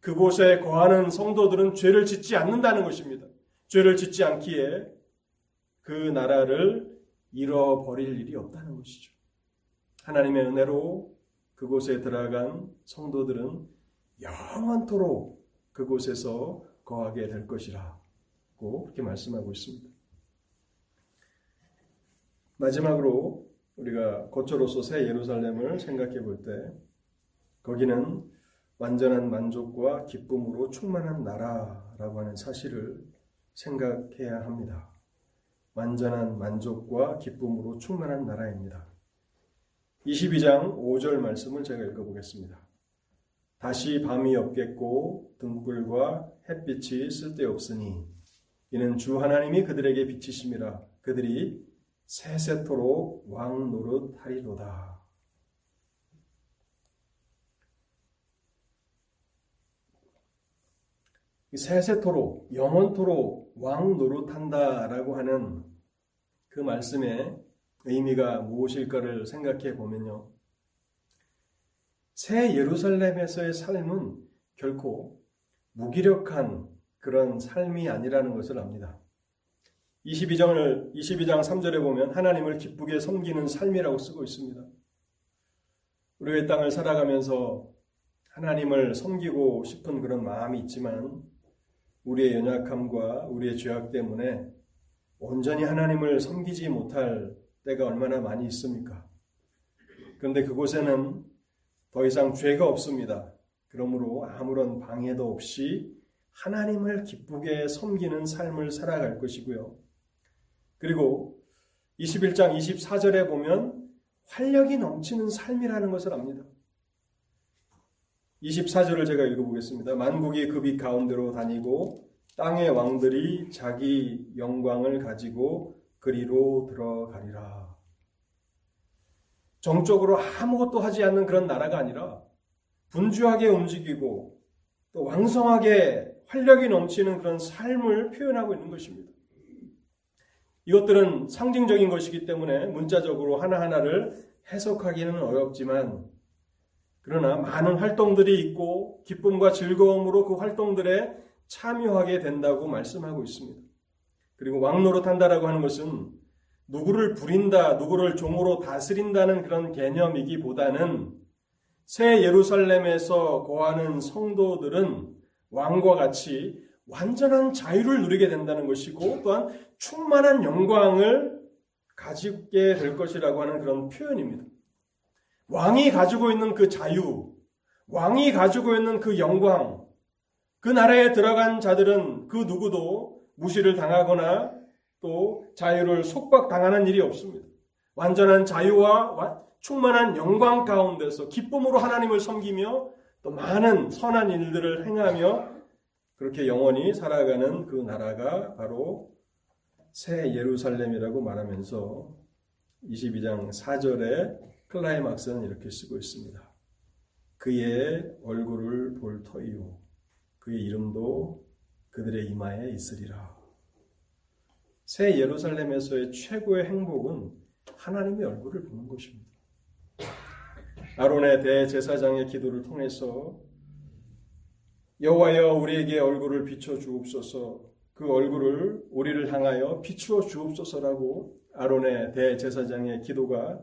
그곳에 거하는 성도들은 죄를 짓지 않는다는 것입니다. 죄를 짓지 않기에 그 나라를 잃어버릴 일이 없다는 것이죠. 하나님의 은혜로 그곳에 들어간 성도들은 영원토록 그곳에서 거하게 될 것이라고 그렇게 말씀하고 있습니다. 마지막으로 우리가 거처로서 새 예루살렘을 생각해 볼 때 거기는 완전한 만족과 기쁨으로 충만한 나라라고 하는 사실을 생각해야 합니다. 완전한 만족과 기쁨으로 충만한 나라입니다. 22장 5절 말씀을 제가 읽어보겠습니다. 다시 밤이 없겠고 등불과 햇빛이 쓸데없으니 이는 주 하나님이 그들에게 비치심이라 그들이 세세토록 왕 노릇 하리로다. 세세토록 영원토록 왕 노릇한다라고 하는 그 말씀의 의미가 무엇일까를 생각해 보면요. 새 예루살렘에서의 삶은 결코 무기력한 그런 삶이 아니라는 것을 압니다. 22장을 22장 3절에 보면 하나님을 기쁘게 섬기는 삶이라고 쓰고 있습니다. 우리의 땅을 살아가면서 하나님을 섬기고 싶은 그런 마음이 있지만 우리의 연약함과 우리의 죄악 때문에 온전히 하나님을 섬기지 못할 때가 얼마나 많이 있습니까? 그런데 그곳에는 더 이상 죄가 없습니다. 그러므로 아무런 방해도 없이 하나님을 기쁘게 섬기는 삶을 살아갈 것이고요. 그리고 21장 24절에 보면 활력이 넘치는 삶이라는 것을 압니다. 24절을 제가 읽어보겠습니다. 만국이 그 빛 가운데로 다니고 땅의 왕들이 자기 영광을 가지고 그리로 들어가리라. 정적으로 아무것도 하지 않는 그런 나라가 아니라 분주하게 움직이고 또 왕성하게 활력이 넘치는 그런 삶을 표현하고 있는 것입니다. 이것들은 상징적인 것이기 때문에 문자적으로 하나하나를 해석하기는 어렵지만 그러나 많은 활동들이 있고 기쁨과 즐거움으로 그 활동들에 참여하게 된다고 말씀하고 있습니다. 그리고 왕노릇 한다라고 하는 것은 누구를 부린다, 누구를 종으로 다스린다는 그런 개념이기보다는 새 예루살렘에서 거하는 성도들은 왕과 같이 완전한 자유를 누리게 된다는 것이고 또한 충만한 영광을 가지게 될 것이라고 하는 그런 표현입니다. 왕이 가지고 있는 그 자유, 왕이 가지고 있는 그 영광, 그 나라에 들어간 자들은 그 누구도 무시를 당하거나 또 자유를 속박당하는 일이 없습니다. 완전한 자유와 충만한 영광 가운데서 기쁨으로 하나님을 섬기며 또 많은 선한 일들을 행하며 그렇게 영원히 살아가는 그 나라가 바로 새 예루살렘이라고 말하면서 22장 4절에 클라이막스는 이렇게 쓰고 있습니다. 그의 얼굴을 볼 터이요. 그의 이름도 그들의 이마에 있으리라. 새 예루살렘에서의 최고의 행복은 하나님의 얼굴을 보는 것입니다. 아론의 대제사장의 기도를 통해서 여호와여 우리에게 얼굴을 비춰 주옵소서 그 얼굴을 우리를 향하여 비추어 주옵소서라고 아론의 대제사장의 기도가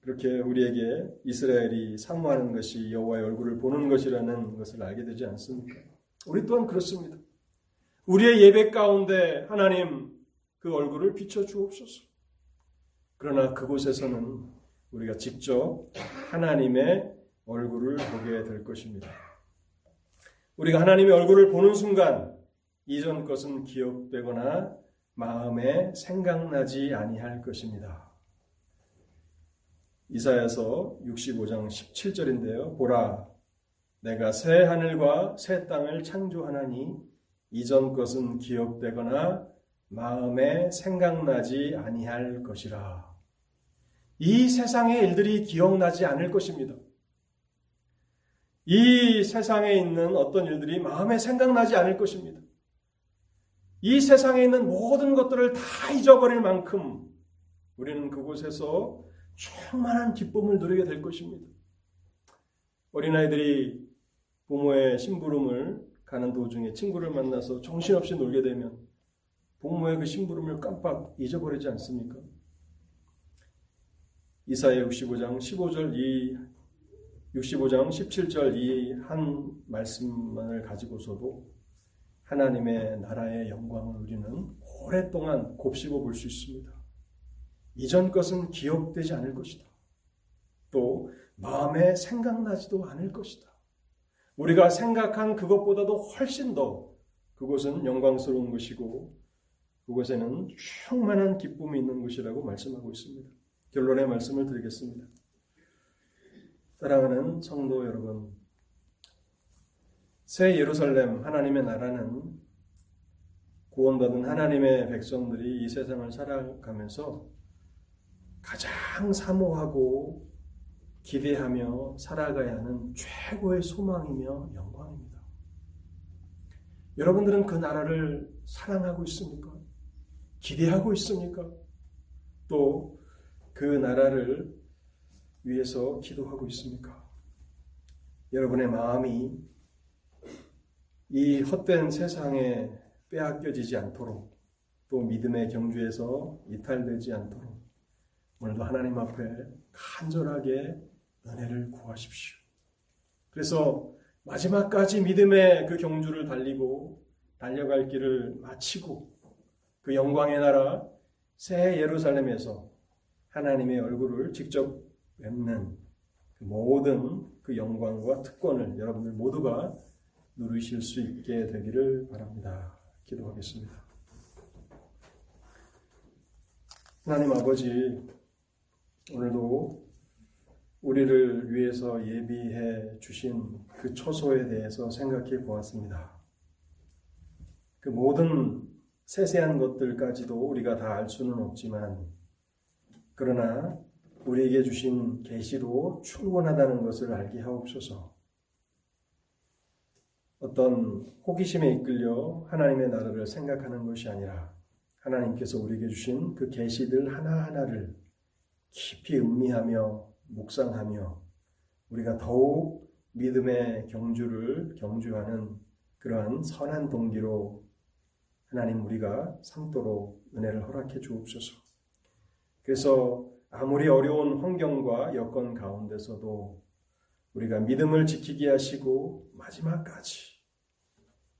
그렇게 우리에게 이스라엘이 사모하는 것이 여호와의 얼굴을 보는 것이라는 것을 알게 되지 않습니까? 우리 또한 그렇습니다. 우리의 예배 가운데 하나님 그 얼굴을 비춰 주옵소서. 그러나 그곳에서는 우리가 직접 하나님의 얼굴을 보게 될 것입니다. 우리가 하나님의 얼굴을 보는 순간 이전 것은 기억되거나 마음에 생각나지 아니할 것입니다. 이사야서 65장 17절인데요. 보라 내가 새 하늘과 새 땅을 창조하나니 이전 것은 기억되거나 마음에 생각나지 아니할 것이라. 이 세상의 일들이 기억나지 않을 것입니다. 이 세상에 있는 어떤 일들이 마음에 생각나지 않을 것입니다. 이 세상에 있는 모든 것들을 다 잊어버릴 만큼 우리는 그곳에서 충만한 기쁨을 누리게 될 것입니다. 어린아이들이 부모의 심부름을 가는 도중에 친구를 만나서 정신없이 놀게 되면 부모의 그 심부름을 깜빡 잊어버리지 않습니까? 이사야 65장 15절 이 65장 17절 이 한 말씀만을 가지고서도 하나님의 나라의 영광을 우리는 오랫동안 곱씹어 볼 수 있습니다. 이전 것은 기억되지 않을 것이다. 또 마음에 생각나지도 않을 것이다. 우리가 생각한 그것보다도 훨씬 더 그곳은 영광스러운 것이고 그곳에는 충만한 기쁨이 있는 것이라고 말씀하고 있습니다. 결론의 말씀을 드리겠습니다. 사랑하는 성도 여러분, 새 예루살렘 하나님의 나라는 구원받은 하나님의 백성들이 이 세상을 살아가면서 가장 사모하고 기대하며 살아가야 하는 최고의 소망이며 영광입니다. 여러분들은 그 나라를 사랑하고 있습니까? 기대하고 있습니까? 또 그 나라를 위해서 기도하고 있습니까? 여러분의 마음이 이 헛된 세상에 빼앗겨지지 않도록 또 믿음의 경주에서 이탈되지 않도록 오늘도 하나님 앞에 간절하게 은혜를 구하십시오. 그래서 마지막까지 믿음의 그 경주를 달리고 달려갈 길을 마치고 그 영광의 나라 새 예루살렘에서 하나님의 얼굴을 직접 뵙는 그 모든 그 영광과 특권을 여러분들 모두가 누리실 수 있게 되기를 바랍니다. 기도하겠습니다. 하나님 아버지, 오늘도 우리를 위해서 예비해 주신 그 초소에 대해서 생각해 보았습니다. 그 모든 세세한 것들까지도 우리가 다 알 수는 없지만, 그러나 우리에게 주신 계시로 충분하다는 것을 알게 하옵소서. 어떤 호기심에 이끌려 하나님의 나라를 생각하는 것이 아니라 하나님께서 우리에게 주신 그 계시들 하나하나를 깊이 음미하며 묵상하며 우리가 더욱 믿음의 경주를 경주하는 그러한 선한 동기로 하나님 우리가 삼도록 은혜를 허락해 주옵소서. 그래서 아무리 어려운 환경과 여건 가운데서도 우리가 믿음을 지키게 하시고 마지막까지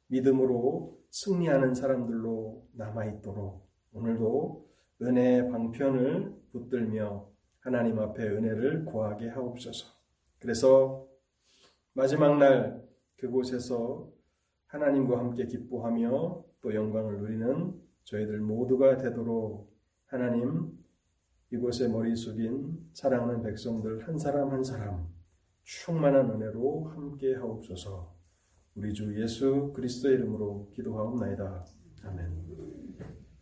믿음으로 승리하는 사람들로 남아있도록 오늘도 은혜의 방편을 붙들며 하나님 앞에 은혜를 구하게 하옵소서. 그래서 마지막 날 그곳에서 하나님과 함께 기뻐하며 또 영광을 누리는 저희들 모두가 되도록 하나님 이곳에 머리 숙인 사랑하는 백성들 한 사람 한 사람 충만한 은혜로 함께 하옵소서. 우리 주 예수 그리스도의 이름으로 기도하옵나이다. 아멘.